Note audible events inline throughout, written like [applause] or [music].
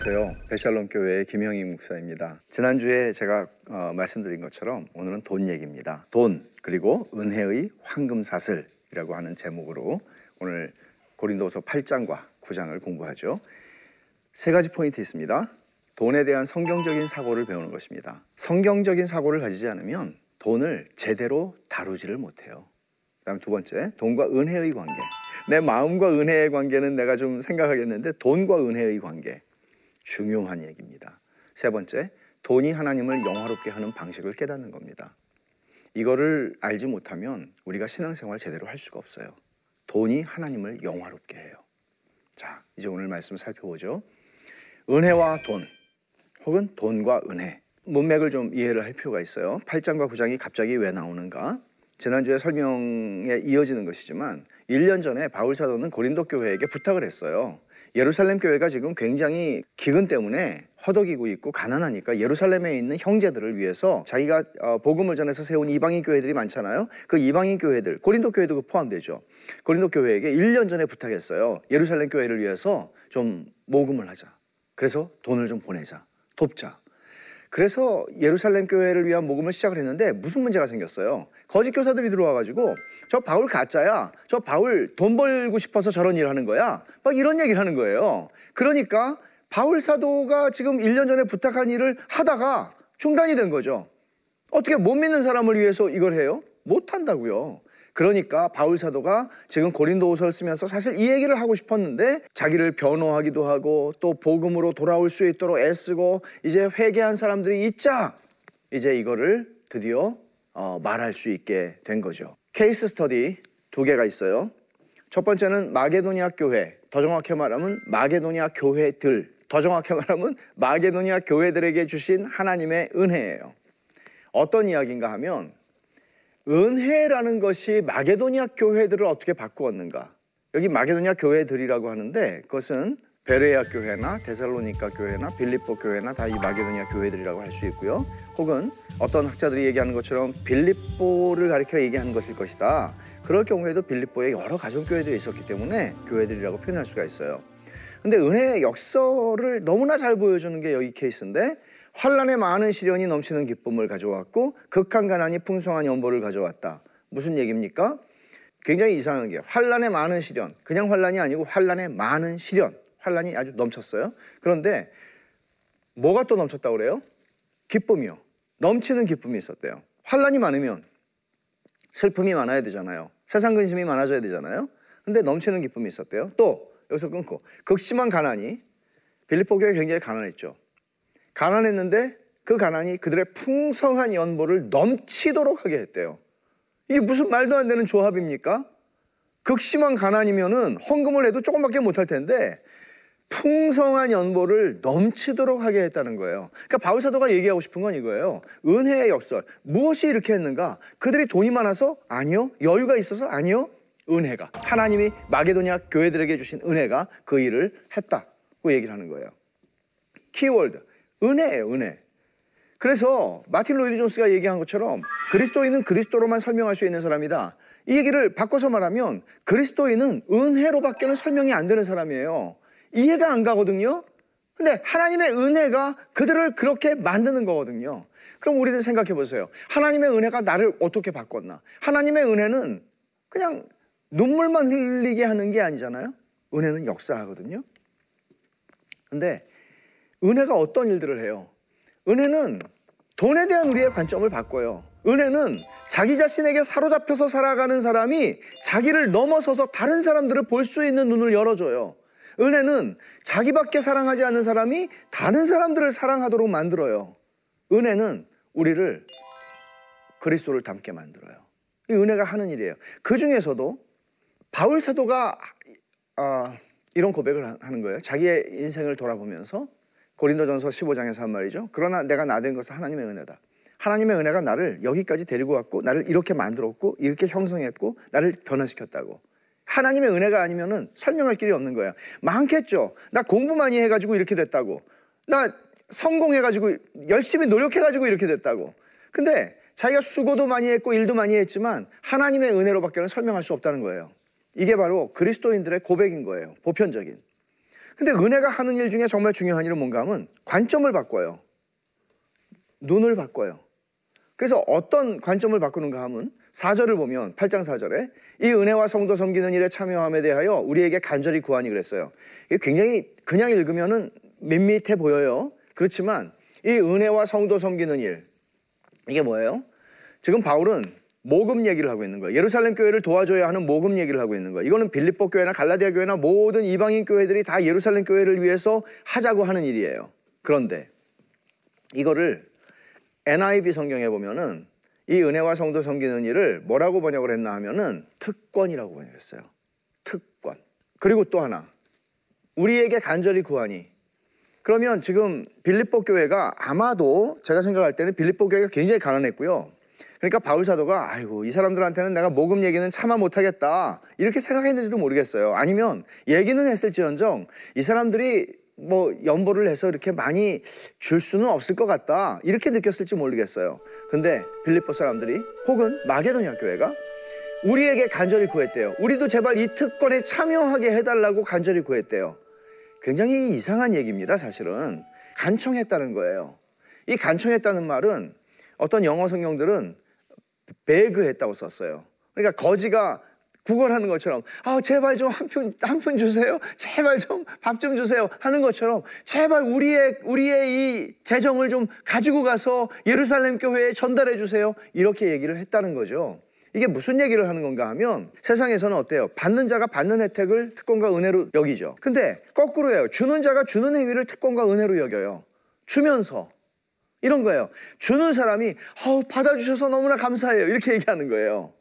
안녕하세요. 베샬롬 교회의 김형희 목사입니다. 지난주에 제가 어, 말씀드린 것처럼 오늘은 돈 얘기입니다. 돈 그리고 은혜의 황금 사슬이라고 하는 제목으로 오늘 고린도서 8장과 9장을 공부하죠. 세 가지 포인트 있습니다. 돈에 대한 성경적인 사고를 배우는 것입니다. 성경적인 사고를 가지지 않으면 돈을 제대로 다루지를 못해요. 그다음 두 번째, 돈과 은혜의 관계. 내 마음과 은혜의 관계는 내가 좀 생각하겠는데 돈과 은혜의 관계 중요한 얘기입니다. 세 번째, 돈이 하나님을 영화롭게 하는 방식을 깨닫는 겁니다. 이거를 알지 못하면 우리가 신앙생활 제대로 할 수가 없어요. 돈이 하나님을 영화롭게 해요. 자, 이제 오늘 말씀 살펴보죠. 은혜와 돈, 혹은 돈과 은혜. 문맥을 좀 이해를 할 필요가 있어요. 8장과 9장이 갑자기 왜 나오는가? 지난주에 설명에 이어지는 것이지만 1년 전에 바울 사도는 고린도 교회에게 부탁을 했어요. 예루살렘 교회가 지금 굉장히 기근 때문에 허덕이고 있고 가난하니까 예루살렘에 있는 형제들을 위해서 자기가 어, 복음을 전해서 세운 이방인 교회들이 많잖아요. 그 이방인 교회들, 고린도 교회도 포함되죠. 고린도 교회에게 1년 전에 부탁했어요. 예루살렘 교회를 위해서 좀 모금을 하자. 그래서 돈을 좀 보내자. 돕자. 그래서 예루살렘 교회를 위한 모금을 시작을 했는데 무슨 문제가 생겼어요. 거짓 교사들이 들어와가지고 저 바울 가짜야. 저 바울 돈 벌고 싶어서 저런 일을 하는 거야. 막 이런 얘기를 하는 거예요. 그러니까 바울 사도가 지금 1년 전에 부탁한 일을 하다가 중단이 된 거죠. 어떻게 못 믿는 사람을 위해서 이걸 해요? 못 한다고요. 그러니까 바울 사도가 지금 고린도후서를 쓰면서 사실 이 얘기를 하고 싶었는데 자기를 변호하기도 하고 또 복음으로 돌아올 수 있도록 애쓰고 이제 회개한 사람들이 있자 이제 이거를 드디어 어, 말할 수 있게 된 거죠. 케이스 스터디 두 개가 있어요. 첫 번째는 마게도니아 교회, 더 정확히 말하면 마게도니아 교회들, 더 정확히 말하면 마게도니아 교회들에게 주신 하나님의 은혜예요. 어떤 이야기인가 하면 은혜라는 것이 마게도니아 교회들을 어떻게 바꾸었는가? 여기 마게도니아 교회들이라고 하는데 그것은 베레아 교회나 데살로니카 교회나 빌립보 교회나 다 이 마게도니아 교회들이라고 할 수 있고요. 혹은 어떤 학자들이 얘기하는 것처럼 빌립보를 가리켜 얘기하는 것일 것이다. 그럴 경우에도 빌립보에 여러 가정 교회들이 있었기 때문에 교회들이라고 표현할 수가 있어요. 근데 은혜의 역설을 너무나 잘 보여주는 게 여기 케이스인데 환란에 많은 시련이 넘치는 기쁨을 가져왔고 극한 가난이 풍성한 연보를 가져왔다. 무슨 얘기입니까? 굉장히 이상한 게 환란에 많은 시련, 그냥 환란이 아니고 환란에 많은 시련, 환란이 아주 넘쳤어요. 그런데 뭐가 또 넘쳤다고 그래요? 기쁨이요. 넘치는 기쁨이 있었대요. 환란이 많으면 슬픔이 많아야 되잖아요. 세상 근심이 많아져야 되잖아요. 근데 넘치는 기쁨이 있었대요. 또 여기서 끊고 극심한 가난이 빌립보 교회 굉장히 가난했죠. 가난했는데 그 가난이 그들의 풍성한 연보를 넘치도록 하게 했대요. 이게 무슨 말도 안 되는 조합입니까? 극심한 가난이면은 헌금을 해도 조금밖에 못할 텐데 풍성한 연보를 넘치도록 하게 했다는 거예요. 그러니까 바울 사도가 얘기하고 싶은 건 이거예요. 은혜의 역설. 무엇이 이렇게 했는가? 그들이 돈이 많아서 아니요. 여유가 있어서 아니요. 은혜가 하나님이 마게도니아 교회들에게 주신 은혜가 그 일을 했다고 얘기를 하는 거예요. 키워드 은혜예요, 은혜. 그래서 마틴 로이드 존스가 얘기한 것처럼 그리스도인은 그리스도로만 설명할 수 있는 사람이다. 이 얘기를 바꿔서 말하면 그리스도인은 은혜로밖에는 설명이 안 되는 사람이에요. 이해가 안 가거든요. 근데 하나님의 은혜가 그들을 그렇게 만드는 거거든요. 그럼 우리들 생각해 보세요. 하나님의 은혜가 나를 어떻게 바꿨나? 하나님의 은혜는 그냥 눈물만 흘리게 하는 게 아니잖아요. 은혜는 역사하거든요. 근데 은혜가 어떤 일들을 해요? 은혜는 돈에 대한 우리의 관점을 바꿔요. 은혜는 자기 자신에게 사로잡혀서 살아가는 사람이 자기를 넘어서서 다른 사람들을 볼 수 있는 눈을 열어줘요. 은혜는 자기밖에 사랑하지 않는 사람이 다른 사람들을 사랑하도록 만들어요. 은혜는 우리를 그리스도를 닮게 만들어요. 이 은혜가 하는 일이에요. 그 중에서도 바울 사도가 아, 이런 고백을 하는 거예요. 자기의 인생을 돌아보면서 고린도전서 15장에서 한 말이죠. 그러나 내가 나 된 것은 하나님의 은혜다. 하나님의 은혜가 나를 여기까지 데리고 왔고 나를 이렇게 만들었고 이렇게 형성했고 나를 변화시켰다고. 하나님의 은혜가 아니면은 설명할 길이 없는 거야. 많겠죠. 나 공부 많이 해가지고 이렇게 됐다고. 나 성공해가지고 열심히 노력해가지고 이렇게 됐다고. 근데 자기가 수고도 많이 했고 일도 많이 했지만 하나님의 은혜로밖에는 설명할 수 없다는 거예요. 이게 바로 그리스도인들의 고백인 거예요. 보편적인. 근데 은혜가 하는 일 중에 정말 중요한 일은 뭔가 하면 관점을 바꿔요. 눈을 바꿔요. 그래서 어떤 관점을 바꾸는가 하면 4절을 보면 8장 4절에 이 은혜와 성도 섬기는 일에 참여함에 대하여 우리에게 간절히 구하니 그랬어요. 이게 굉장히 그냥 읽으면은 밋밋해 보여요. 그렇지만 이 은혜와 성도 섬기는 일 이게 뭐예요? 지금 바울은 모금 얘기를 하고 있는 거예요. 예루살렘 교회를 도와줘야 하는 모금 얘기를 하고 있는 거예요. 이거는 빌립보 교회나 갈라디아 교회나 모든 이방인 교회들이 다 예루살렘 교회를 위해서 하자고 하는 일이에요. 그런데 이거를 NIV 성경에 보면은 이 은혜와 성도 섬기는 일을 뭐라고 번역을 했나 하면은 특권이라고 번역했어요. 특권. 그리고 또 하나. 우리에게 간절히 구하니. 그러면 지금 빌립보 교회가 아마도 제가 생각할 때는 빌립보 교회가 굉장히 가난했고요. 그러니까 바울 사도가 아이고 이 사람들한테는 내가 모금 얘기는 참아 못하겠다 이렇게 생각했는지도 모르겠어요. 아니면 얘기는 했을지언정 이 사람들이 뭐 연보를 해서 이렇게 많이 줄 수는 없을 것 같다 이렇게 느꼈을지 모르겠어요. 근데 빌립보 사람들이 혹은 마게도냐 교회가 우리에게 간절히 구했대요. 우리도 제발 이 특권에 참여하게 해달라고 간절히 구했대요. 굉장히 이상한 얘기입니다, 사실은. 간청했다는 거예요. 이 간청했다는 말은 어떤 영어 성경들은 배그했다고 썼어요. 그러니까 거지가 구걸하는 것처럼 아 제발 좀한푼한푼 주세요. 제발 좀밥좀 주세요 하는 것처럼 제발 우리의 우리의 이 재정을 좀 가지고 가서 예루살렘 교회에 전달해 주세요. 이렇게 얘기를 했다는 거죠. 이게 무슨 얘기를 하는 건가 하면 세상에서는 어때요? 받는 자가 받는 혜택을 특권과 은혜로 여기죠. 근데 거꾸로예요. 주는 자가 주는 행위를 특권과 은혜로 여겨요. 주면서 이런 거예요. 주는 사람이 어, 받아주셔서 너무나 감사해요. 이렇게 얘기하는 거예요.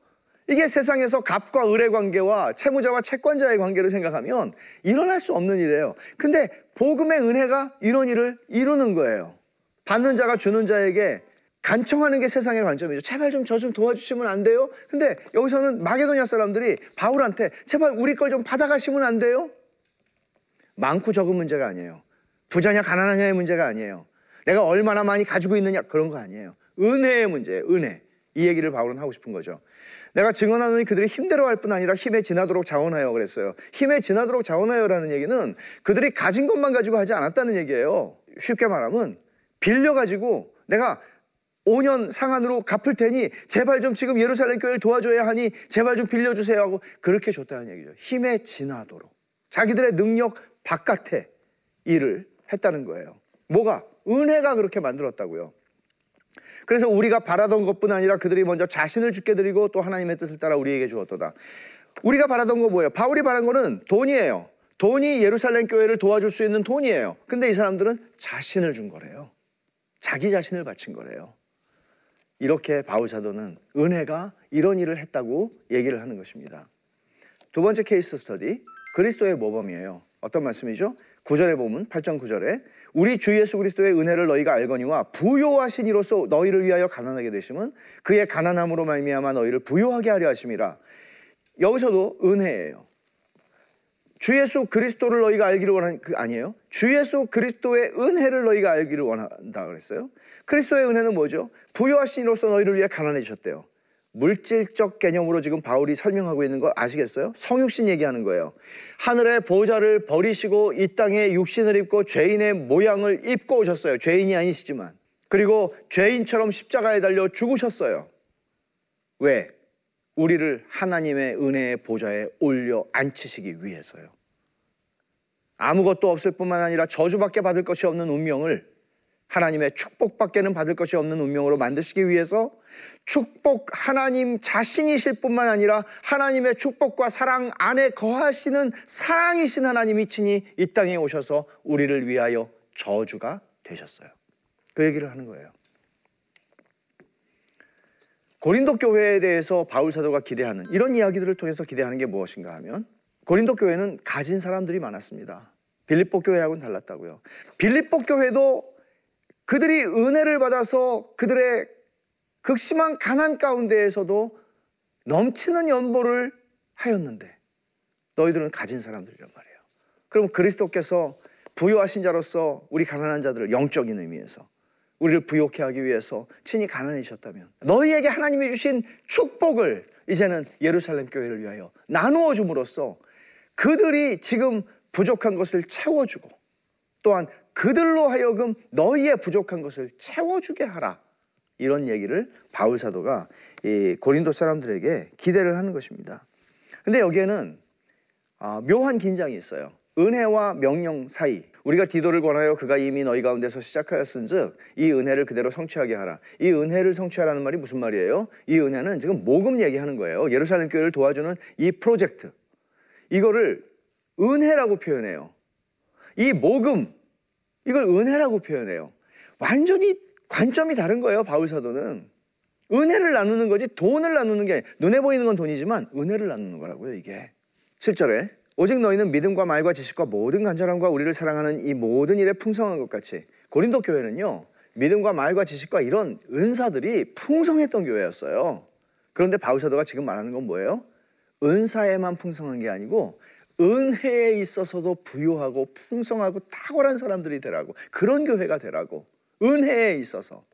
이게 세상에서 갑과 을의 관계와 채무자와 채권자의 관계를 생각하면 일어날 수 없는 일이에요. 근데 복음의 은혜가 이런 일을 이루는 거예요. 받는 자가 주는 자에게 간청하는 게 세상의 관점이죠. 제발 좀 저좀 도와주시면 안 돼요? 근데 여기서는 마게도냐 사람들이 바울한테 제발 우리 걸 좀 받아가시면 안 돼요? 많고 적은 문제가 아니에요. 부자냐 가난하냐의 문제가 아니에요. 내가 얼마나 많이 가지고 있느냐 그런 거 아니에요. 은혜의 문제예요. 은혜. 이 얘기를 바울은 하고 싶은 거죠. 내가 증언하노니 그들이 힘대로 할 뿐 아니라 힘에 지나도록 자원하여 그랬어요. 힘에 지나도록 자원하여라는 얘기는 그들이 가진 것만 가지고 하지 않았다는 얘기예요. 쉽게 말하면 빌려 가지고 내가 5년 상한으로 갚을 테니 제발 좀 지금 예루살렘 교회를 도와줘야 하니 제발 좀 빌려주세요 하고 그렇게 줬다는 얘기죠. 힘에 지나도록 자기들의 능력 바깥에 일을 했다는 거예요. 뭐가 은혜가 그렇게 만들었다고요. 그래서 우리가 바라던 것뿐 아니라 그들이 먼저 자신을 죽게 드리고 또 하나님의 뜻을 따라 우리에게 주었도다. 우리가 바라던 거 뭐예요? 바울이 바란 거는 돈이에요. 돈이 예루살렘 교회를 도와줄 수 있는 돈이에요. 근데 이 사람들은 자신을 준 거래요. 자기 자신을 바친 거래요. 이렇게 바울 사도는 은혜가 이런 일을 했다고 얘기를 하는 것입니다. 두 번째 케이스 스터디 그리스도의 모범이에요. 어떤 말씀이죠? 9절에 보면 8장 9절에 우리 주 예수 그리스도의 은혜를 너희가 알거니와 부요하신 이로써 너희를 위하여 가난하게 되심은 그의 가난함으로 말미암아 너희를 부요하게 하려 하심이라. 여기서도 은혜예요. 주 예수 그리스도를 너희가 알기를 원하는 그 아니에요? 주 예수 그리스도의 은혜를 너희가 알기를 원한다 그랬어요. 그리스도의 은혜는 뭐죠? 부요하신 이로써 너희를 위해 가난해지셨대요. 물질적 개념으로 지금 바울이 설명하고 있는 거 아시겠어요? 성육신 얘기하는 거예요. 하늘의 보좌를 버리시고 이 땅에 육신을 입고 죄인의 모양을 입고 오셨어요. 죄인이 아니시지만. 그리고 죄인처럼 십자가에 달려 죽으셨어요. 왜? 우리를 하나님의 은혜의 보좌에 올려 앉히시기 위해서요. 아무것도 없을 뿐만 아니라 저주밖에 받을 것이 없는 운명을 하나님의 축복밖에는 받을 것이 없는 운명으로 만드시기 위해서 축복 하나님 자신이실 뿐만 아니라 하나님의 축복과 사랑 안에 거하시는 사랑이신 하나님이 친히 이 땅에 오셔서 우리를 위하여 저주가 되셨어요. 그 얘기를 하는 거예요. 고린도 교회에 대해서 바울 사도가 기대하는 이런 이야기들을 통해서 기대하는 게 무엇인가 하면 고린도 교회는 가진 사람들이 많았습니다. 빌립보 교회하고는 달랐다고요. 빌립보 교회도 그들이 은혜를 받아서 그들의 극심한 가난 가운데에서도 넘치는 연보를 하였는데 너희들은 가진 사람들이란 말이에요. 그럼 그리스도께서 부유하신 자로서 우리 가난한 자들을 영적인 의미에서 우리를 부욕해 하기 위해서 친히 가난해지셨다면 너희에게 하나님이 주신 축복을 이제는 예루살렘 교회를 위하여 나누어 줌으로써 그들이 지금 부족한 것을 채워주고 또한 그들로 하여금 너희의 부족한 것을 채워주게 하라. 이런 얘기를 바울 사도가 이 고린도 사람들에게 기대를 하는 것입니다. 근데 여기에는 아, 묘한 긴장이 있어요. 은혜와 명령 사이. 우리가 디도를 권하여 그가 이미 너희 가운데서 시작하였은즉 이 은혜를 그대로 성취하게 하라. 이 은혜를 성취하라는 말이 무슨 말이에요? 이 은혜는 지금 모금 얘기하는 거예요. 예루살렘 교회를 도와주는 이 프로젝트. 이거를 은혜라고 표현해요. 이 모금 이걸 은혜라고 표현해요. 완전히 관점이 다른 거예요. 바울 사도는 은혜를 나누는 거지 돈을 나누는 게 눈에 보이는 건 돈이지만 은혜를 나누는 거라고요. 이게 7절에 오직 너희는 믿음과 말과 지식과 모든 간절함과 우리를 사랑하는 이 모든 일에 풍성한 것 같이 고린도 교회는요. 믿음과 말과 지식과 이런 은사들이 풍성했던 교회였어요. 그런데 바울 사도가 지금 말하는 건 뭐예요? 은사에만 풍성한 게 아니고 은혜에 있어서도 부유하고 풍성하고 탁월한 사람들이 되라고 그런 교회가 되라고 은혜에 있어서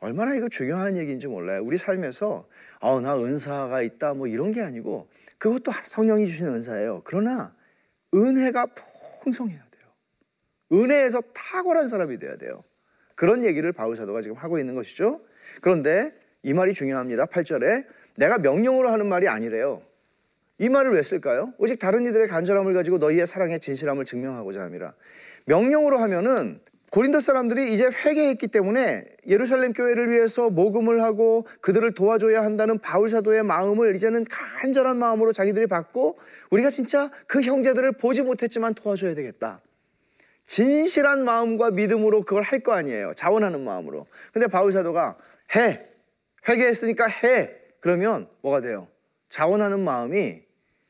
얼마나 이거 중요한 얘기인지 몰라요. 우리 삶에서 아, 나 은사가 있다 뭐 이런 게 아니고 그것도 성령이 주시는 은사예요. 그러나 은혜가 풍성해야 돼요. 은혜에서 탁월한 사람이 돼야 돼요. 그런 얘기를 바울 사도가 지금 하고 있는 것이죠. 그런데 이 말이 중요합니다. 8절에 내가 명령으로 하는 말이 아니래요. 이 말을 왜 쓸까요? 오직 다른 이들의 간절함을 가지고 너희의 사랑의 진실함을 증명하고자 함이라. 명령으로 하면은 고린도 사람들이 이제 회개했기 때문에 예루살렘 교회를 위해서 모금을 하고 그들을 도와줘야 한다는 바울 사도의 마음을 이제는 간절한 마음으로 자기들이 받고 우리가 진짜 그 형제들을 보지 못했지만 도와줘야 되겠다. 진실한 마음과 믿음으로 그걸 할 거 아니에요. 자원하는 마음으로. 근데 바울 사도가 해. 회개했으니까 해. 그러면 뭐가 돼요? 자원하는 마음이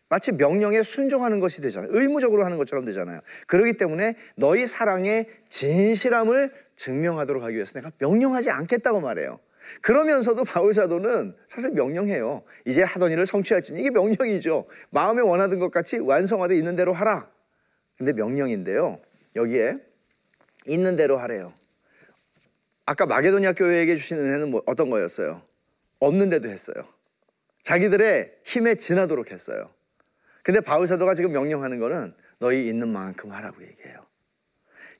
마치 명령에 순종하는 것이 되잖아요. 의무적으로 하는 것처럼 되잖아요. 그렇기 때문에 너희 사랑의 진실함을 증명하도록 하기 위해서 내가 명령하지 않겠다고 말해요. 그러면서도 바울 사도는 사실 명령해요. 이제 하던 일을 성취할지니 이게 명령이죠. 마음에 원하던 것 같이 완성하되 있는 대로 하라. 근데 명령인데요. 여기에 있는 대로 하래요. 아까 마게도니아 교회에게 주신 은혜는 뭐 어떤 거였어요? 없는데도 했어요. 자기들의 힘에 지나도록 했어요. 근데 바울 사도가 지금 명령하는 거는 너희 있는 만큼 하라고 얘기해요.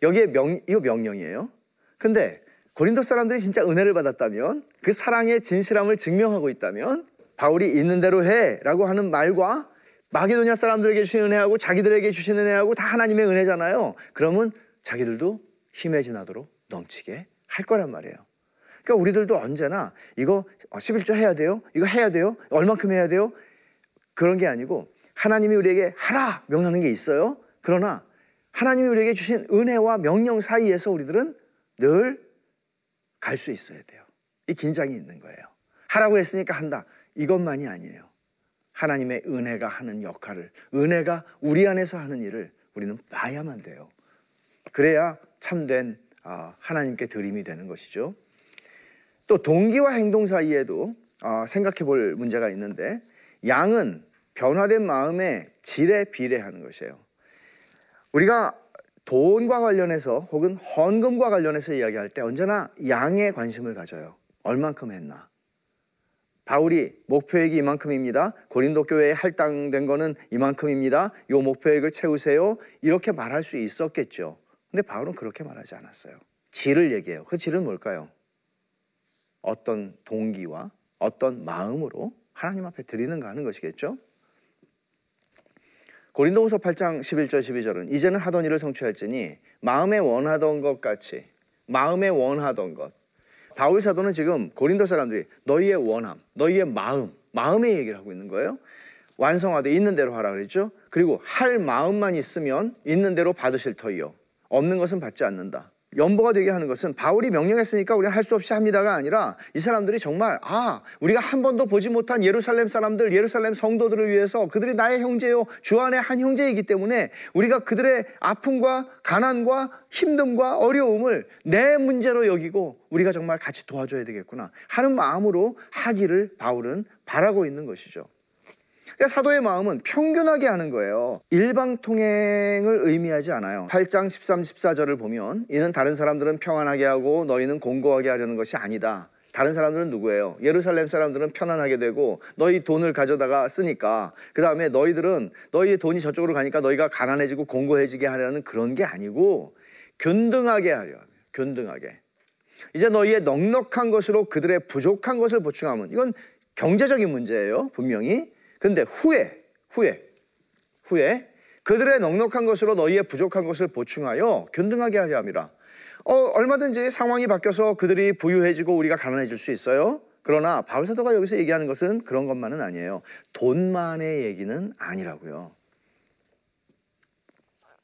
여기에 명 이거 명령이에요. 근데 고린도 사람들이 진짜 은혜를 받았다면 그 사랑의 진실함을 증명하고 있다면 바울이 있는 대로 해라고 하는 말과 마게도냐 사람들에게 주신 은혜하고 자기들에게 주신 은혜하고 다 하나님의 은혜잖아요. 그러면 자기들도 힘에 지나도록 넘치게 할 거란 말이에요. 그러니까 우리들도 언제나 이거 11조 해야 돼요? 이거 해야 돼요? 얼만큼 해야 돼요? 그런 게 아니고 하나님이 우리에게 하라 명하는 게 있어요. 그러나 하나님이 우리에게 주신 은혜와 명령 사이에서 우리들은 늘 갈 수 있어야 돼요. 이 긴장이 있는 거예요. 하라고 했으니까 한다. 이것만이 아니에요. 하나님의 은혜가 하는 역할을, 은혜가 우리 안에서 하는 일을 우리는 봐야만 돼요. 그래야 참된 아, 하나님께 드림이 되는 것이죠. 또 동기와 행동 사이에도 아, 생각해 볼 문제가 있는데 양은 변화된 마음의 질에 비례하는 것이에요. 우리가 돈과 관련해서 혹은 헌금과 관련해서 이야기할 때 언제나 양에 관심을 가져요. 얼만큼 했나? 바울이 목표액이 이만큼입니다. 고린도 교회에 할당된 거는 이만큼입니다. 요 목표액을 채우세요. 이렇게 말할 수 있었겠죠. 근데 바울은 그렇게 말하지 않았어요. 질을 얘기해요. 그 질은 뭘까요? 어떤 동기와 어떤 마음으로 하나님 앞에 드리는가 하는 것이겠죠. 고린도후서 8장 11절 12절은 이제는 하던 일을 성취할지니 마음에 원하던 것 같이 마음에 원하던 것 바울 사도는 지금 고린도 사람들이 너희의 원함, 너희의 마음, 마음의 얘기를 하고 있는 거예요. 완성하되 있는 대로 하라 그랬죠. 그리고 할 마음만 있으면 있는 대로 받으실 터이요. 없는 것은 받지 않는다. 연보가 되게 하는 것은 바울이 명령했으니까 우리가 할 수 없이 합니다가 아니라 이 사람들이 정말 아 우리가 한 번도 보지 못한 예루살렘 사람들 예루살렘 성도들을 위해서 그들이 나의 형제요 주 안의 한 형제이기 때문에 우리가 그들의 아픔과 가난과 힘듦과 어려움을 내 문제로 여기고 우리가 정말 같이 도와줘야 되겠구나 하는 마음으로 하기를 바울은 바라고 있는 것이죠. 그러니까 사도의 마음은 평균하게 하는 거예요. 일방통행을 의미하지 않아요. 8장 13, 14절을 보면 이는 다른 사람들은 평안하게 하고 너희는 공고하게 하려는 것이 아니다. 다른 사람들은 누구예요? 예루살렘 사람들은 편안하게 되고 너희 돈을 가져다가 쓰니까 그 다음에 너희들은 너희의 돈이 저쪽으로 가니까 너희가 가난해지고 공고해지게 하려는 그런 게 아니고 균등하게 하려 균등하게 이제 너희의 넉넉한 것으로 그들의 부족한 것을 보충하면 이건 경제적인 문제예요 분명히 근데 후에 후에 후에 그들의 넉넉한 것으로 너희의 부족한 것을 보충하여 균등하게 하려 함이라 어, 얼마든지 상황이 바뀌어서 그들이 부유해지고 우리가 가난해질 수 있어요. 그러나 바울 사도가 여기서 얘기하는 것은 그런 것만은 아니에요. 돈만의 얘기는 아니라고요.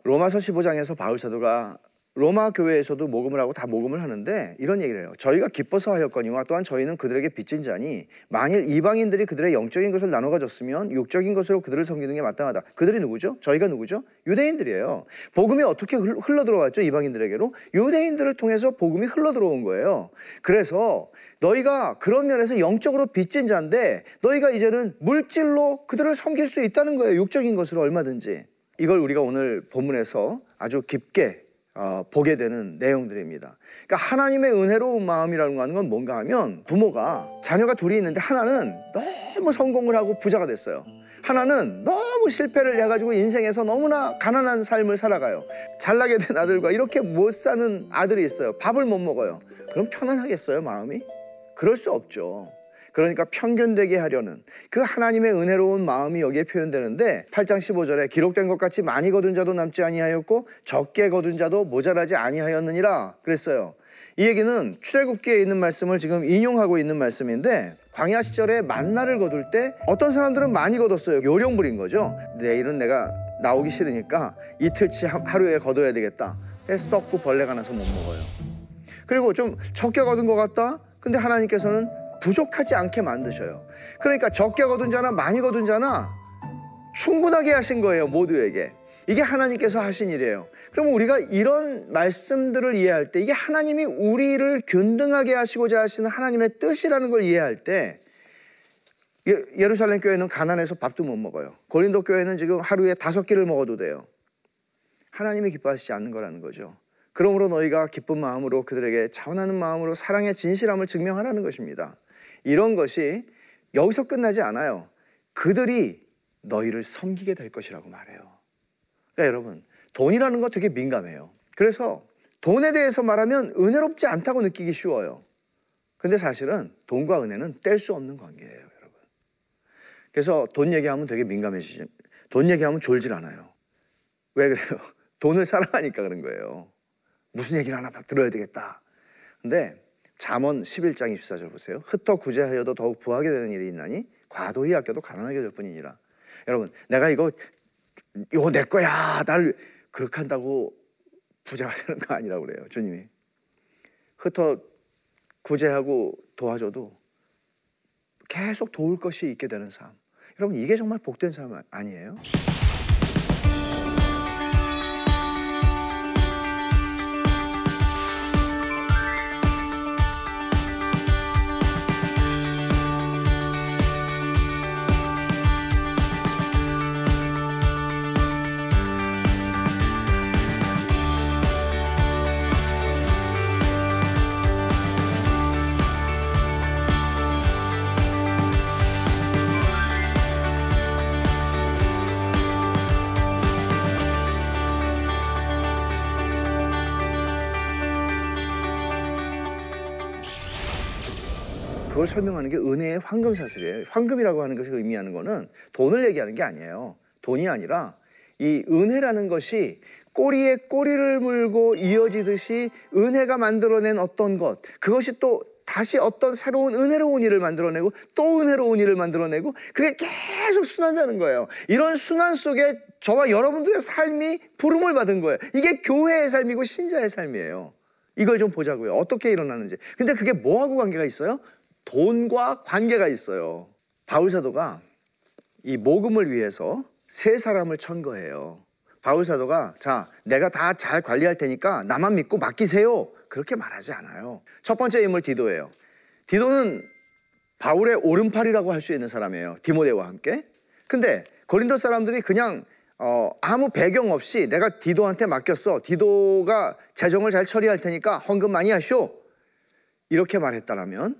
로마서 15장에서 바울 사도가 로마 교회에서도 모금을 하고 다 모금을 하는데 이런 얘기를 해요. 저희가 기뻐서 하였거니와 또한 저희는 그들에게 빚진 자니 만일 이방인들이 그들의 영적인 것을 나눠 가졌으면 육적인 것으로 그들을 섬기는 게 마땅하다. 그들이 누구죠? 저희가 누구죠? 유대인들이에요. 복음이 어떻게 흘러 들어왔죠? 이방인들에게로 유대인들을 통해서 복음이 흘러 들어온 거예요. 그래서 너희가 그런 면에서 영적으로 빚진 자인데 너희가 이제는 물질로 그들을 섬길 수 있다는 거예요. 육적인 것으로 얼마든지. 이걸 우리가 오늘 본문에서 아주 깊게 어, 보게 되는 내용들입니다. 그러니까 하나님의 은혜로운 마음이라는 건 뭔가 하면 부모가 자녀가 둘이 있는데 하나는 너무 성공을 하고 부자가 됐어요. 하나는 너무 실패를 해가지고 인생에서 너무나 가난한 삶을 살아가요. 잘나게 된 아들과 이렇게 못 사는 아들이 있어요. 밥을 못 먹어요. 그럼 편안하겠어요, 마음이? 그럴 수 없죠. 그러니까 편견되게 하려는 그 하나님의 은혜로운 마음이 여기에 표현되는데 8장 15절에 기록된 것 같이 많이 거둔 자도 남지 아니하였고 적게 거둔 자도 모자라지 아니하였느니라 그랬어요. 이 얘기는 출애굽기에 있는 말씀을 지금 인용하고 있는 말씀인데 광야 시절에 만나를 거둘 때 어떤 사람들은 많이 거뒀어요. 요령 부린 거죠. 내일은 내가 나오기 싫으니까 이틀치 하루에 거둬야 되겠다. 썩고 벌레가 나서 못 먹어요. 그리고 좀 적게 거둔 것 같다. 근데 하나님께서는 부족하지 않게 만드셔요. 그러니까 적게 거둔 자나 많이 거둔 자나 충분하게 하신 거예요, 모두에게. 이게 하나님께서 하신 일이에요. 그러면 우리가 이런 말씀들을 이해할 때 이게 하나님이 우리를 균등하게 하시고자 하시는 하나님의 뜻이라는 걸 이해할 때 예, 예루살렘 교회는 가난해서 밥도 못 먹어요. 고린도 교회는 지금 하루에 다섯 끼를 먹어도 돼요. 하나님이 기뻐하시지 않는 거라는 거죠. 그러므로 너희가 기쁜 마음으로 그들에게 자원하는 마음으로 사랑의 진실함을 증명하라는 것입니다. 이런 것이 여기서 끝나지 않아요. 그들이 너희를 섬기게 될 것이라고 말해요. 그러니까 여러분, 돈이라는 거 되게 민감해요. 그래서 돈에 대해서 말하면 은혜롭지 않다고 느끼기 쉬워요. 근데 사실은 돈과 은혜는 뗄 수 없는 관계예요, 여러분. 그래서 돈 얘기하면 되게 민감해지죠. 돈 얘기하면 졸질 않아요. 왜 그래요? [laughs] 돈을 사랑하니까 그런 거예요. 무슨 얘기를 하나 들어야 되겠다. 근데 잠언 11장 24절 보세요. 흩어 구제하여도 더욱 부하게 되는 일이 있나니 과도히 아껴도 가난하게 될 뿐이니라. 여러분, 내가 이거 이거 내 거야. 날 그렇게 한다고 부자가 [laughs] 되는 거 아니라고 그래요. 주님이. 흩어 구제하고 도와줘도 계속 도울 것이 있게 되는 삶. 여러분, 이게 정말 복된 삶 아니에요? 그걸 설명하는 게 은혜의 황금 사슬이에요. 황금이라고 하는 것이 의미하는 거는 돈을 얘기하는 게 아니에요. 돈이 아니라 이 은혜라는 것이 꼬리에 꼬리를 물고 이어지듯이 은혜가 만들어낸 어떤 것, 그것이 또 다시 어떤 새로운 은혜로운 일을 만들어내고 또 은혜로운 일을 만들어내고 그게 계속 순환되는 거예요. 이런 순환 속에 저와 여러분들의 삶이 부름을 받은 거예요. 이게 교회의 삶이고 신자의 삶이에요. 이걸 좀 보자고요. 어떻게 일어나는지. 근데 그게 뭐하고 관계가 있어요? 돈과 관계가 있어요. 바울 사도가 이 모금을 위해서 세 사람을 천 거예요. 바울 사도가 자, 내가 다 잘 관리할 테니까 나만 믿고 맡기세요. 그렇게 말하지 않아요. 첫 번째 인물 디도예요. 디도는 바울의 오른팔이라고 할 수 있는 사람이에요. 디모데와 함께. 근데 고린도 사람들이 그냥 어, 아무 배경 없이 내가 디도한테 맡겼어. 디도가 재정을 잘 처리할 테니까 헌금 많이 하쇼. 이렇게 말했다라면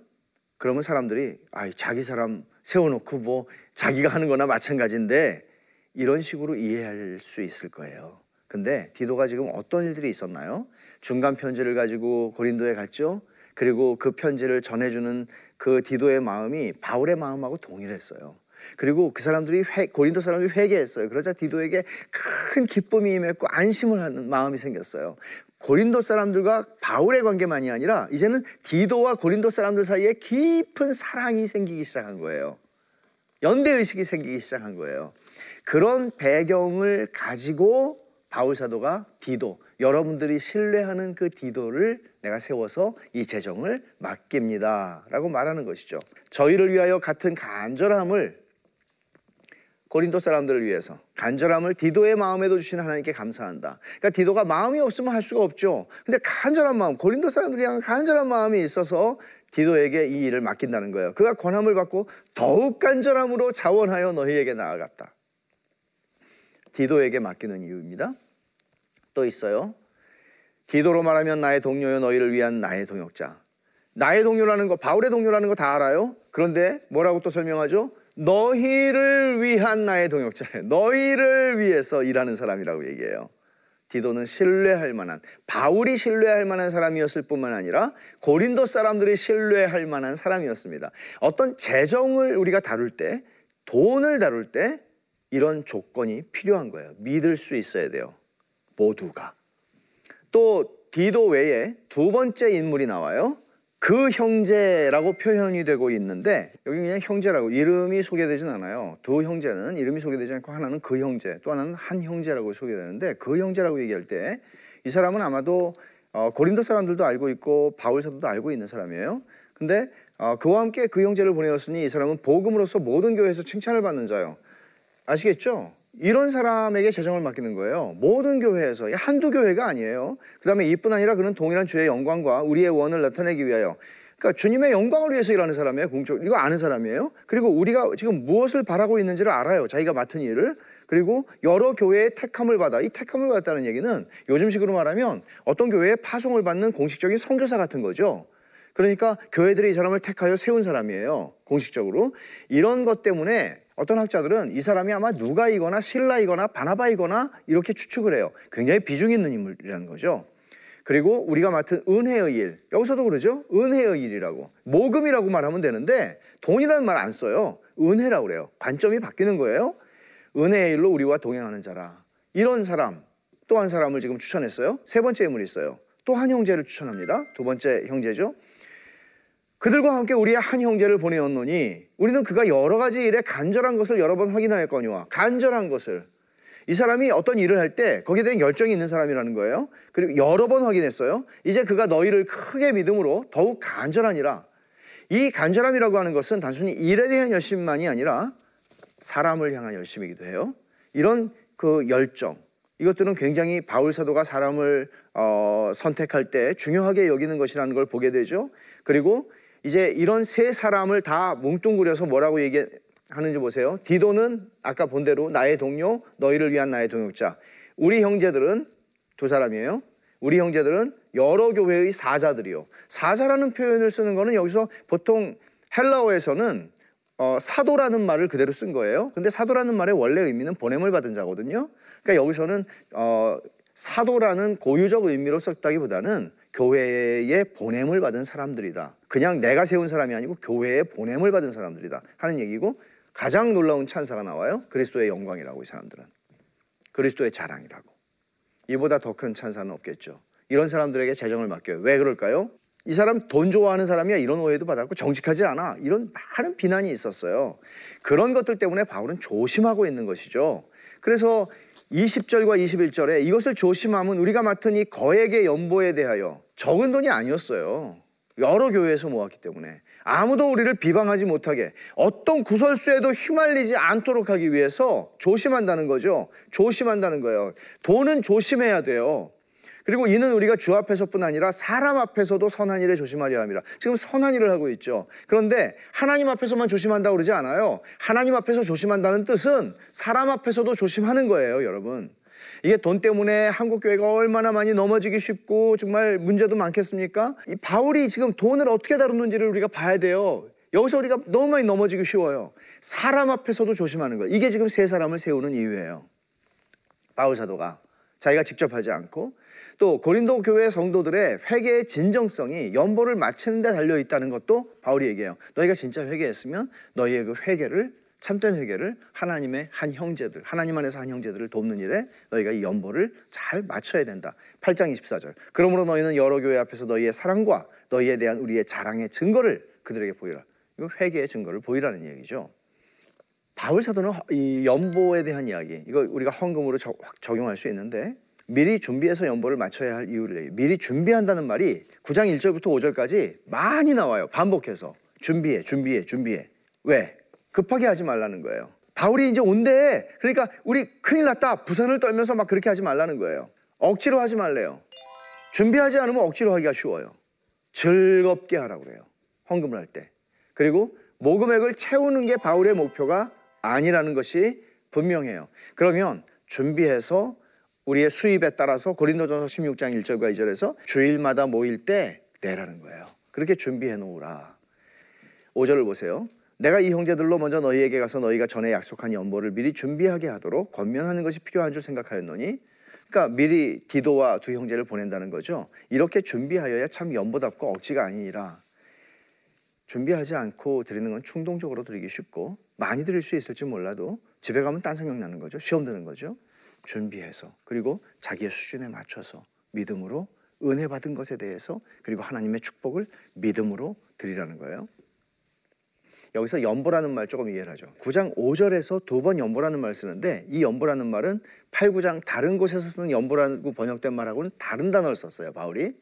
그러면 사람들이 아, 자기 사람 세워놓고 뭐 자기가 하는 거나 마찬가지인데 이런 식으로 이해할 수 있을 거예요. 근데 디도가 지금 어떤 일들이 있었나요? 중간 편지를 가지고 고린도에 갔죠. 그리고 그 편지를 전해주는 그 디도의 마음이 바울의 마음하고 동일했어요. 그리고 그 사람들이 회, 고린도 사람들이 회개했어요. 그러자 디도에게 큰 기쁨이 임했고 안심을 하는 마음이 생겼어요. 고린도 사람들과 바울의 관계만이 아니라 이제는 디도와 고린도 사람들 사이에 깊은 사랑이 생기기 시작한 거예요. 연대 의식이 생기기 시작한 거예요. 그런 배경을 가지고 바울 사도가 디도 여러분들이 신뢰하는 그 디도를 내가 세워서 이 재정을 맡깁니다라고 말하는 것이죠. 저희를 위하여 같은 간절함을 고린도 사람들을 위해서 간절함을 디도의 마음에도 주신 하나님께 감사한다. 그러니까 디도가 마음이 없으면 할 수가 없죠. 근데 간절한 마음, 고린도 사람들이 향한 간절한 마음이 있어서 디도에게 이 일을 맡긴다는 거예요. 그가 권함을 받고 더욱 간절함으로 자원하여 너희에게 나아갔다. 디도에게 맡기는 이유입니다. 또 있어요. 디도로 말하면 나의 동료요 너희를 위한 나의 동역자. 나의 동료라는 거, 바울의 동료라는 거 다 알아요. 그런데 뭐라고 또 설명하죠? 너희를 위한 나의 동역자래. 너희를 위해서 일하는 사람이라고 얘기해요. 디도는 신뢰할 만한 바울이 신뢰할 만한 사람이었을 뿐만 아니라 고린도 사람들이 신뢰할 만한 사람이었습니다. 어떤 재정을 우리가 다룰 때 돈을 다룰 때 이런 조건이 필요한 거예요. 믿을 수 있어야 돼요. 모두가. 또 디도 외에 두 번째 인물이 나와요. 그 형제라고 표현이 되고 있는데 여기 그냥 형제라고 이름이 소개되진 않아요. 두 형제는 이름이 소개되지 않고 하나는 그 형제 또 하나는 한 형제라고 소개되는데 그 형제라고 얘기할 때 이 사람은 아마도 어, 고린도 사람들도 알고 있고 바울 사도도 알고 있는 사람이에요. 근데 어, 그와 함께 그 형제를 보내었으니 이 사람은 복음으로서 모든 교회에서 칭찬을 받는 자요. 아시겠죠? 이런 사람에게 재정을 맡기는 거예요. 모든 교회에서 한두 교회가 아니에요. 그다음에 이뿐 아니라 그는 동일한 주의 영광과 우리의 원을 나타내기 위하여 그러니까 주님의 영광을 위해서 일하는 사람이에요. 공적 이거 아는 사람이에요. 그리고 우리가 지금 무엇을 바라고 있는지를 알아요. 자기가 맡은 일을 그리고 여러 교회의 택함을 받아 이 택함을 받았다는 얘기는 요즘식으로 말하면 어떤 교회에 파송을 받는 공식적인 선교사 같은 거죠. 그러니까 교회들이 이 사람을 택하여 세운 사람이에요. 공식적으로 이런 것 때문에 어떤 학자들은 이 사람이 아마 누가이거나 신라이거나 바나바이거나 이렇게 추측을 해요. 굉장히 비중 있는 인물이라는 거죠. 그리고 우리가 맡은 은혜의 일 여기서도 그러죠. 은혜의 일이라고 모금이라고 말하면 되는데 돈이라는 말 안 써요. 은혜라고 그래요. 관점이 바뀌는 거예요. 은혜의 일로 우리와 동행하는 자라. 이런 사람 또 한 사람을 지금 추천했어요. 세 번째 인물이 있어요. 또 한 형제를 추천합니다. 두 번째 형제죠. 그들과 함께 우리의 한 형제를 보내었노니 우리는 그가 여러 가지 일에 간절한 것을 여러 번 확인하였거니와 간절한 것을 이 사람이 어떤 일을 할 때 거기에 대한 열정이 있는 사람이라는 거예요. 그리고 여러 번 확인했어요. 이제 그가 너희를 크게 믿음으로 더욱 간절하니라. 이 간절함이라고 하는 것은 단순히 일에 대한 열심만이 아니라 사람을 향한 열심이기도 해요. 이런 그 열정 이것들은 굉장히 바울 사도가 사람을 어, 선택할 때 중요하게 여기는 것이라는 걸 보게 되죠. 그리고 이제 이런 세 사람을 다 뭉뚱그려서 뭐라고 얘기하는지 보세요. 디도는 아까 본 대로 나의 동료, 너희를 위한 나의 동역자. 우리 형제들은 두 사람이에요. 우리 형제들은 여러 교회의 사자들이요. 사자라는 표현을 쓰는 거는 여기서 보통 헬라어에서는 어, 사도라는 말을 그대로 쓴 거예요. 근데 사도라는 말의 원래 의미는 보냄을 받은 자거든요. 그러니까 여기서는 어, 사도라는 고유적 의미로 썼다기보다는 교회에 보냄을 받은 사람들이다. 그냥 내가 세운 사람이 아니고 교회에 보냄을 받은 사람들이다 하는 얘기고 가장 놀라운 찬사가 나와요. 그리스도의 영광이라고 이 사람들은. 그리스도의 자랑이라고. 이보다 더 큰 찬사는 없겠죠. 이런 사람들에게 재정을 맡겨요. 왜 그럴까요? 이 사람 돈 좋아하는 사람이야 이런 오해도 받았고 정직하지 않아 이런 많은 비난이 있었어요. 그런 것들 때문에 바울은 조심하고 있는 것이죠. 그래서 20절과 21절에 이것을 조심하면 우리가 맡은 이 거액의 연보에 대하여 적은 돈이 아니었어요. 여러 교회에서 모았기 때문에 아무도 우리를 비방하지 못하게 어떤 구설수에도 휘말리지 않도록 하기 위해서 조심한다는 거죠. 조심한다는 거예요. 돈은 조심해야 돼요. 그리고 이는 우리가 주 앞에서뿐 아니라 사람 앞에서도 선한 일에 조심하려 합니다. 지금 선한 일을 하고 있죠. 그런데 하나님 앞에서만 조심한다고 그러지 않아요. 하나님 앞에서 조심한다는 뜻은 사람 앞에서도 조심하는 거예요, 여러분. 이게 돈 때문에 한국 교회가 얼마나 많이 넘어지기 쉽고 정말 문제도 많겠습니까? 이 바울이 지금 돈을 어떻게 다루는지를 우리가 봐야 돼요. 여기서 우리가 너무 많이 넘어지기 쉬워요. 사람 앞에서도 조심하는 거예요. 이게 지금 세 사람을 세우는 이유예요. 바울 사도가 자기가 직접 하지 않고 또 고린도 교회 성도들의 회개의 진정성이 연보를 마치는 데 달려 있다는 것도 바울이 얘기해요. 너희가 진짜 회개했으면 너희의 그 회개를 참된 회개를 하나님의 한 형제들, 하나님 안에서 한 형제들을 돕는 일에 너희가 이 연보를 잘 맞춰야 된다. 8장 24절. 그러므로 너희는 여러 교회 앞에서 너희의 사랑과 너희에 대한 우리의 자랑의 증거를 그들에게 보이라. 이거 회개의 증거를 보이라는 얘기죠. 바울 사도는 이 연보에 대한 이야기, 이거 우리가 헌금으로 저, 적용할 수 있는데 미리 준비해서 연보를 맞춰야 할 이유를 얘기해요. 미리 준비한다는 말이 9장 1절부터 5절까지 많이 나와요. 반복해서. 준비해, 준비해, 준비해. 왜? 급하게 하지 말라는 거예요. 바울이 이제 온대. 그러니까 우리 큰일 났다. 부산을 떨면서 막 그렇게 하지 말라는 거예요. 억지로 하지 말래요. 준비하지 않으면 억지로 하기가 쉬워요. 즐겁게 하라고 그래요. 헌금을 할 때. 그리고 모금액을 채우는 게 바울의 목표가 아니라는 것이 분명해요. 그러면 준비해서 우리의 수입에 따라서 고린도전서 16장 1절과 2절에서 주일마다 모일 때 내라는 거예요. 그렇게 준비해 놓으라. 5절을 보세요. 내가 이 형제들로 먼저 너희에게 가서 너희가 전에 약속한 연보를 미리 준비하게 하도록 권면하는 것이 필요한 줄 생각하였노니 그러니까 미리 디도와 두 형제를 보낸다는 거죠. 이렇게 준비하여야 참 연보답고 억지가 아니니라. 준비하지 않고 드리는 건 충동적으로 드리기 쉽고 많이 드릴 수 있을지 몰라도 집에 가면 딴 생각 나는 거죠. 시험 드는 거죠. 준비해서 그리고 자기의 수준에 맞춰서 믿음으로 은혜 받은 것에 대해서 그리고 하나님의 축복을 믿음으로 드리라는 거예요. 여기서 연보라는 말 조금 이해를 하죠. 9장 5절에서 두 번 연보라는 말 쓰는데 이 연보라는 말은 8, 9장 다른 곳에서 쓰는 연보라고 번역된 말하고는 다른 단어를 썼어요. 바울이.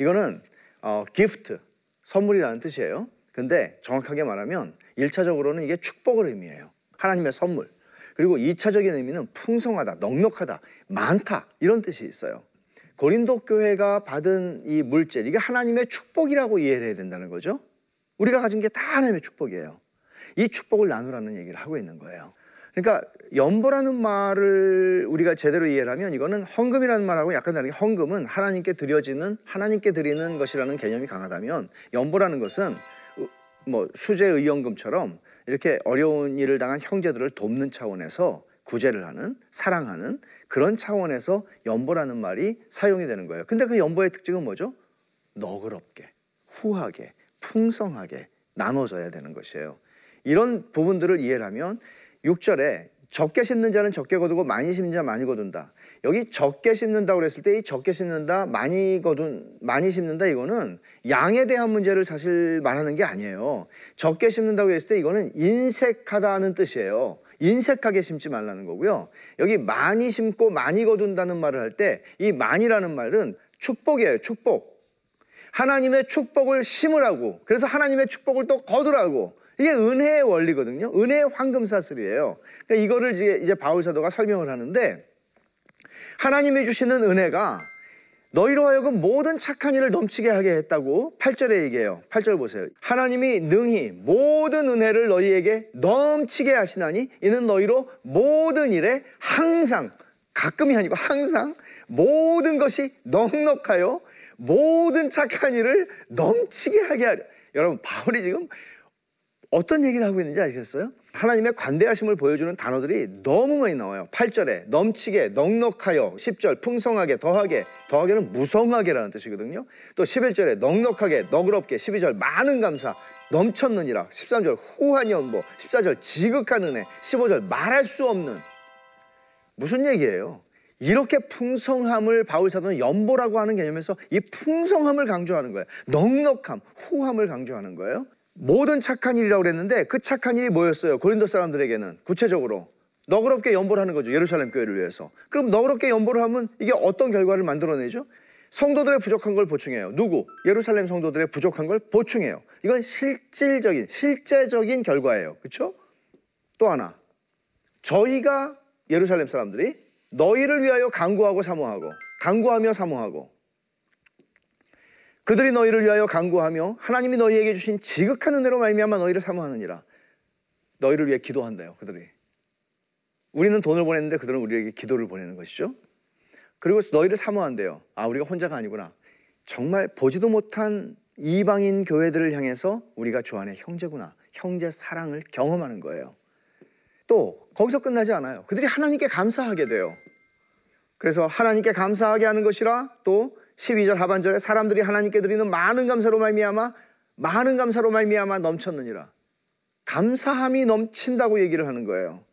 이거는 어, gift, 선물이라는 뜻이에요. 근데 정확하게 말하면 1차적으로는 이게 축복을 의미해요. 하나님의 선물. 그리고 2차적인 의미는 풍성하다, 넉넉하다, 많다 이런 뜻이 있어요. 고린도 교회가 받은 이 물질 이게 하나님의 축복이라고 이해를 해야 된다는 거죠. 우리가 가진 게 다 하나님의 축복이에요. 이 축복을 나누라는 얘기를 하고 있는 거예요. 그러니까 연보라는 말을 우리가 제대로 이해를 하면 이거는 헌금이라는 말하고 약간 다르게 헌금은 하나님께 드려지는 하나님께 드리는 것이라는 개념이 강하다면 연보라는 것은 뭐 수제 의연금처럼 이렇게 어려운 일을 당한 형제들을 돕는 차원에서 구제를 하는 사랑하는 그런 차원에서 연보라는 말이 사용이 되는 거예요. 근데 그 연보의 특징은 뭐죠? 너그럽게, 후하게, 풍성하게 나눠져야 되는 것이에요. 이런 부분들을 이해를 하면 6절에 적게 심는 자는 적게 거두고 많이 심는 자 많이 거둔다. 여기 적게 심는다고 그랬을 때 이 적게 심는다, 많이 거둔, 많이 심는다 이거는 양에 대한 문제를 사실 말하는 게 아니에요. 적게 심는다고 했을 때 이거는 인색하다는 뜻이에요. 인색하게 심지 말라는 거고요. 여기 많이 심고 많이 거둔다는 말을 할 때 이 많이라는 말은 축복이에요. 축복. 하나님의 축복을 심으라고. 그래서 하나님의 축복을 또 거두라고. 이게 은혜의 원리거든요. 은혜의 황금 사슬이에요. 그러니까 이거를 이제 바울 사도가 설명을 하는데 하나님이 주시는 은혜가 너희로 하여금 모든 착한 일을 넘치게 하게 했다고 8절에 얘기해요. 8절 보세요. 하나님이 능히 모든 은혜를 너희에게 넘치게 하시나니 이는 너희로 모든 일에 항상 가끔이 아니고 항상 모든 것이 넉넉하여 모든 착한 일을 넘치게 하게 하려. 여러분 바울이 지금 어떤 얘기를 하고 있는지 아시겠어요? 하나님의 관대하심을 보여주는 단어들이 너무 많이 나와요. 8절에 넘치게, 넉넉하여, 10절 풍성하게, 더하게, 더하게는 무성하게라는 뜻이거든요. 또 11절에 넉넉하게, 너그럽게, 12절 많은 감사, 넘쳤느니라, 13절 후한 연보, 14절 지극한 은혜, 15절 말할 수 없는 무슨 얘기예요? 이렇게 풍성함을 바울 사도는 연보라고 하는 개념에서 이 풍성함을 강조하는 거예요. 넉넉함, 후함을 강조하는 거예요. 모든 착한 일이라고 그랬는데 그 착한 일이 뭐였어요? 고린도 사람들에게는 구체적으로 너그럽게 연보를 하는 거죠. 예루살렘 교회를 위해서. 그럼 너그럽게 연보를 하면 이게 어떤 결과를 만들어내죠? 성도들의 부족한 걸 보충해요. 누구? 예루살렘 성도들의 부족한 걸 보충해요. 이건 실질적인, 실제적인 결과예요. 그렇죠? 또 하나. 저희가 예루살렘 사람들이 너희를 위하여 강구하고 사모하고 강구하며 사모하고 그들이 너희를 위하여 강구하며 하나님이 너희에게 주신 지극한 은혜로 말미암아 너희를 사모하느니라. 너희를 위해 기도한대요. 그들이. 우리는 돈을 보냈는데 그들은 우리에게 기도를 보내는 것이죠. 그리고 너희를 사모한대요. 아 우리가 혼자가 아니구나. 정말 보지도 못한 이방인 교회들을 향해서 우리가 주 안에 형제구나, 형제 사랑을 경험하는 거예요. 또 거기서 끝나지 않아요. 그들이 하나님께 감사하게 돼요. 그래서 하나님께 감사하게 하는 것이라 또 12절 하반절에 사람들이 하나님께 드리는 많은 감사로 말미암아 많은 감사로 말미암아 넘쳤느니라. 감사함이 넘친다고 얘기를 하는 거예요.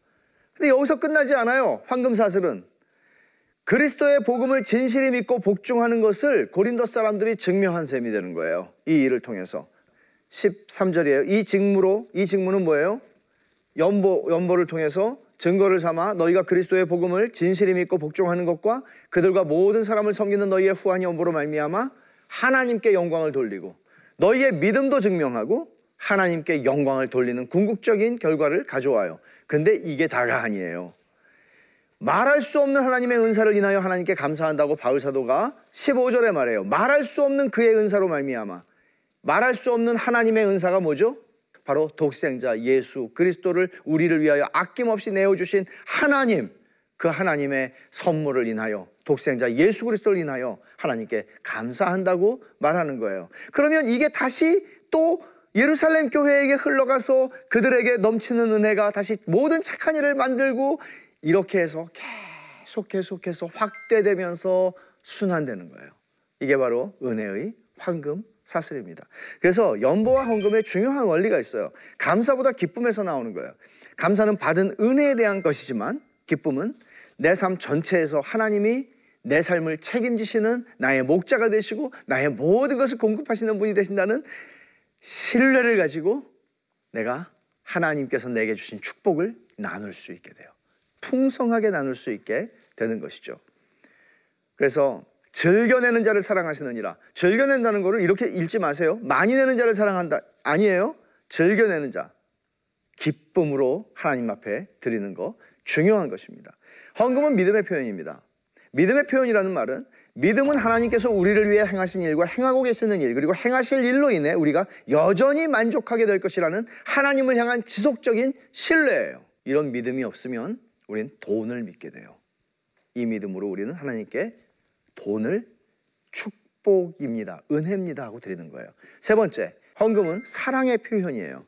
근데 여기서 끝나지 않아요. 황금 사슬은 그리스도의 복음을 진실히 믿고 복종하는 것을 고린도 사람들이 증명한 셈이 되는 거예요. 이 일을 통해서 13절이에요. 이 직무로 이 직무는 뭐예요? 연보 연보를 통해서 증거를 삼아 너희가 그리스도의 복음을 진실히 믿고 복종하는 것과 그들과 모든 사람을 섬기는 너희의 후한 연보로 말미암아 하나님께 영광을 돌리고 너희의 믿음도 증명하고 하나님께 영광을 돌리는 궁극적인 결과를 가져와요. 근데 이게 다가 아니에요. 말할 수 없는 하나님의 은사를 인하여 하나님께 감사한다고 바울 사도가 15절에 말해요. 말할 수 없는 그의 은사로 말미암아 말할 수 없는 하나님의 은사가 뭐죠? 바로 독생자 예수 그리스도를 우리를 위하여 아낌없이 내어 주신 하나님 그 하나님의 선물을 인하여 독생자 예수 그리스도를 인하여 하나님께 감사한다고 말하는 거예요. 그러면 이게 다시 또 예루살렘 교회에게 흘러가서 그들에게 넘치는 은혜가 다시 모든 착한 일을 만들고 이렇게 해서 계속 계속해서 확대되면서 순환되는 거예요. 이게 바로 은혜의 황금 사슬입니다. 그래서 연보와 헌금에 중요한 원리가 있어요. 감사보다 기쁨에서 나오는 거예요. 감사는 받은 은혜에 대한 것이지만 기쁨은 내 삶 전체에서 하나님이 내 삶을 책임지시는 나의 목자가 되시고 나의 모든 것을 공급하시는 분이 되신다는 신뢰를 가지고 내가 하나님께서 내게 주신 축복을 나눌 수 있게 돼요. 풍성하게 나눌 수 있게 되는 것이죠. 그래서 즐겨내는 자를 사랑하시느니라. 즐겨낸다는 것을 이렇게 읽지 마세요. 많이 내는 자를 사랑한다. 아니에요. 즐겨내는 자. 기쁨으로 하나님 앞에 드리는 거 중요한 것입니다. 헌금은 믿음의 표현입니다. 믿음의 표현이라는 말은 믿음은 하나님께서 우리를 위해 행하신 일과 행하고 계시는 일 그리고 행하실 일로 인해 우리가 여전히 만족하게 될 것이라는 하나님을 향한 지속적인 신뢰예요. 이런 믿음이 없으면 우리는 돈을 믿게 돼요. 이 믿음으로 우리는 하나님께 돈을 축복입니다. 은혜입니다 하고 드리는 거예요. 세 번째, 헌금은 사랑의 표현이에요.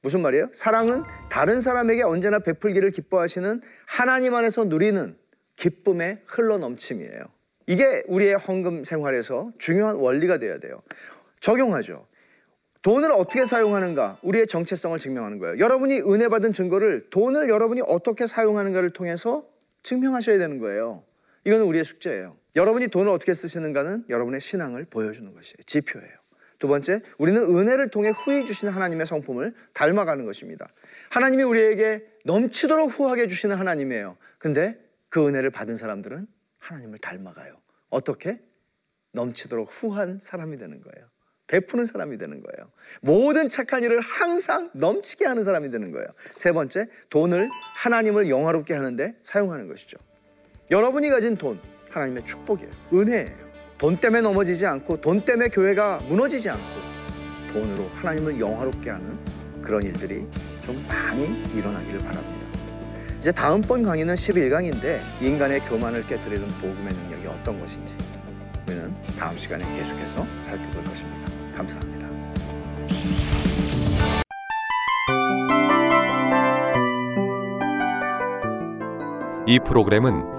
무슨 말이에요? 사랑은 다른 사람에게 언제나 베풀기를 기뻐하시는 하나님 안에서 누리는 기쁨의 흘러넘침이에요. 이게 우리의 헌금 생활에서 중요한 원리가 되어야 돼요. 적용하죠. 돈을 어떻게 사용하는가 우리의 정체성을 증명하는 거예요. 여러분이 은혜 받은 증거를 돈을 여러분이 어떻게 사용하는가를 통해서 증명하셔야 되는 거예요. 이거는 우리의 숙제예요. 여러분이 돈을 어떻게 쓰시는가는 여러분의 신앙을 보여주는 것이에요. 지표예요. 두 번째, 우리는 은혜를 통해 후히 주시는 하나님의 성품을 닮아가는 것입니다. 하나님이 우리에게 넘치도록 후하게 주시는 하나님이에요. 근데 그 은혜를 받은 사람들은 하나님을 닮아가요. 어떻게? 넘치도록 후한 사람이 되는 거예요. 베푸는 사람이 되는 거예요. 모든 착한 일을 항상 넘치게 하는 사람이 되는 거예요. 세 번째, 돈을 하나님을 영화롭게 하는데 사용하는 것이죠. 여러분이 가진 돈, 하나님의 축복이에요. 은혜예요. 돈 때문에 넘어지지 않고 돈 때문에 교회가 무너지지 않고 돈으로 하나님을 영화롭게 하는 그런 일들이 좀 많이 일어나기를 바랍니다. 이제 다음번 강의는 11강인데 인간의 교만을 깨뜨리는 복음의 능력이 어떤 것인지 우리는 다음 시간에 계속해서 살펴볼 것입니다. 감사합니다. 이 프로그램은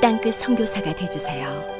땅끝 성교사가 되주세요